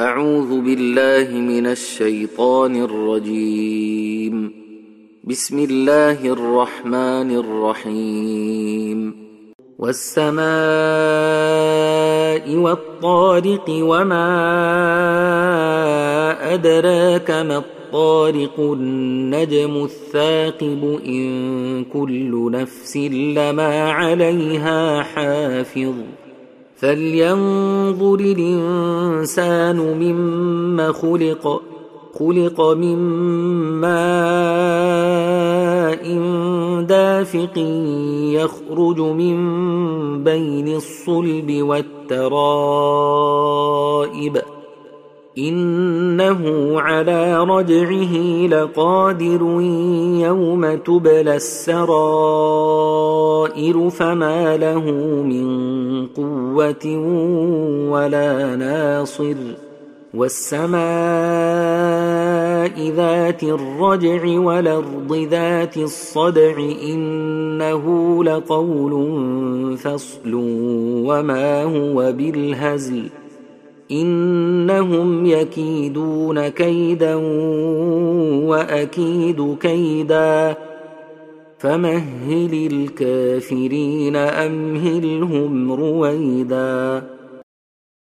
أعوذ بالله من الشيطان الرجيم. بسم الله الرحمن الرحيم. والسماء والطارق وما أدراك ما الطارق النجم الثاقب إن كل نفس لما عليها حافظ. فلينظر الإنسان مما خلق خلق من ماء دافق يخرج من بين الصلب والترائب إنه على رجعه لقادر يوم تبلى السرائر فما له من قوة ولا ناصر والسماء ذات الرجع والأرض ذات الصدع إنه لقول فصل وما هو بالهزل إنهم يكيدون كيدا وأكيد كيدا فمهل الكافرين أمهلهم رويداً.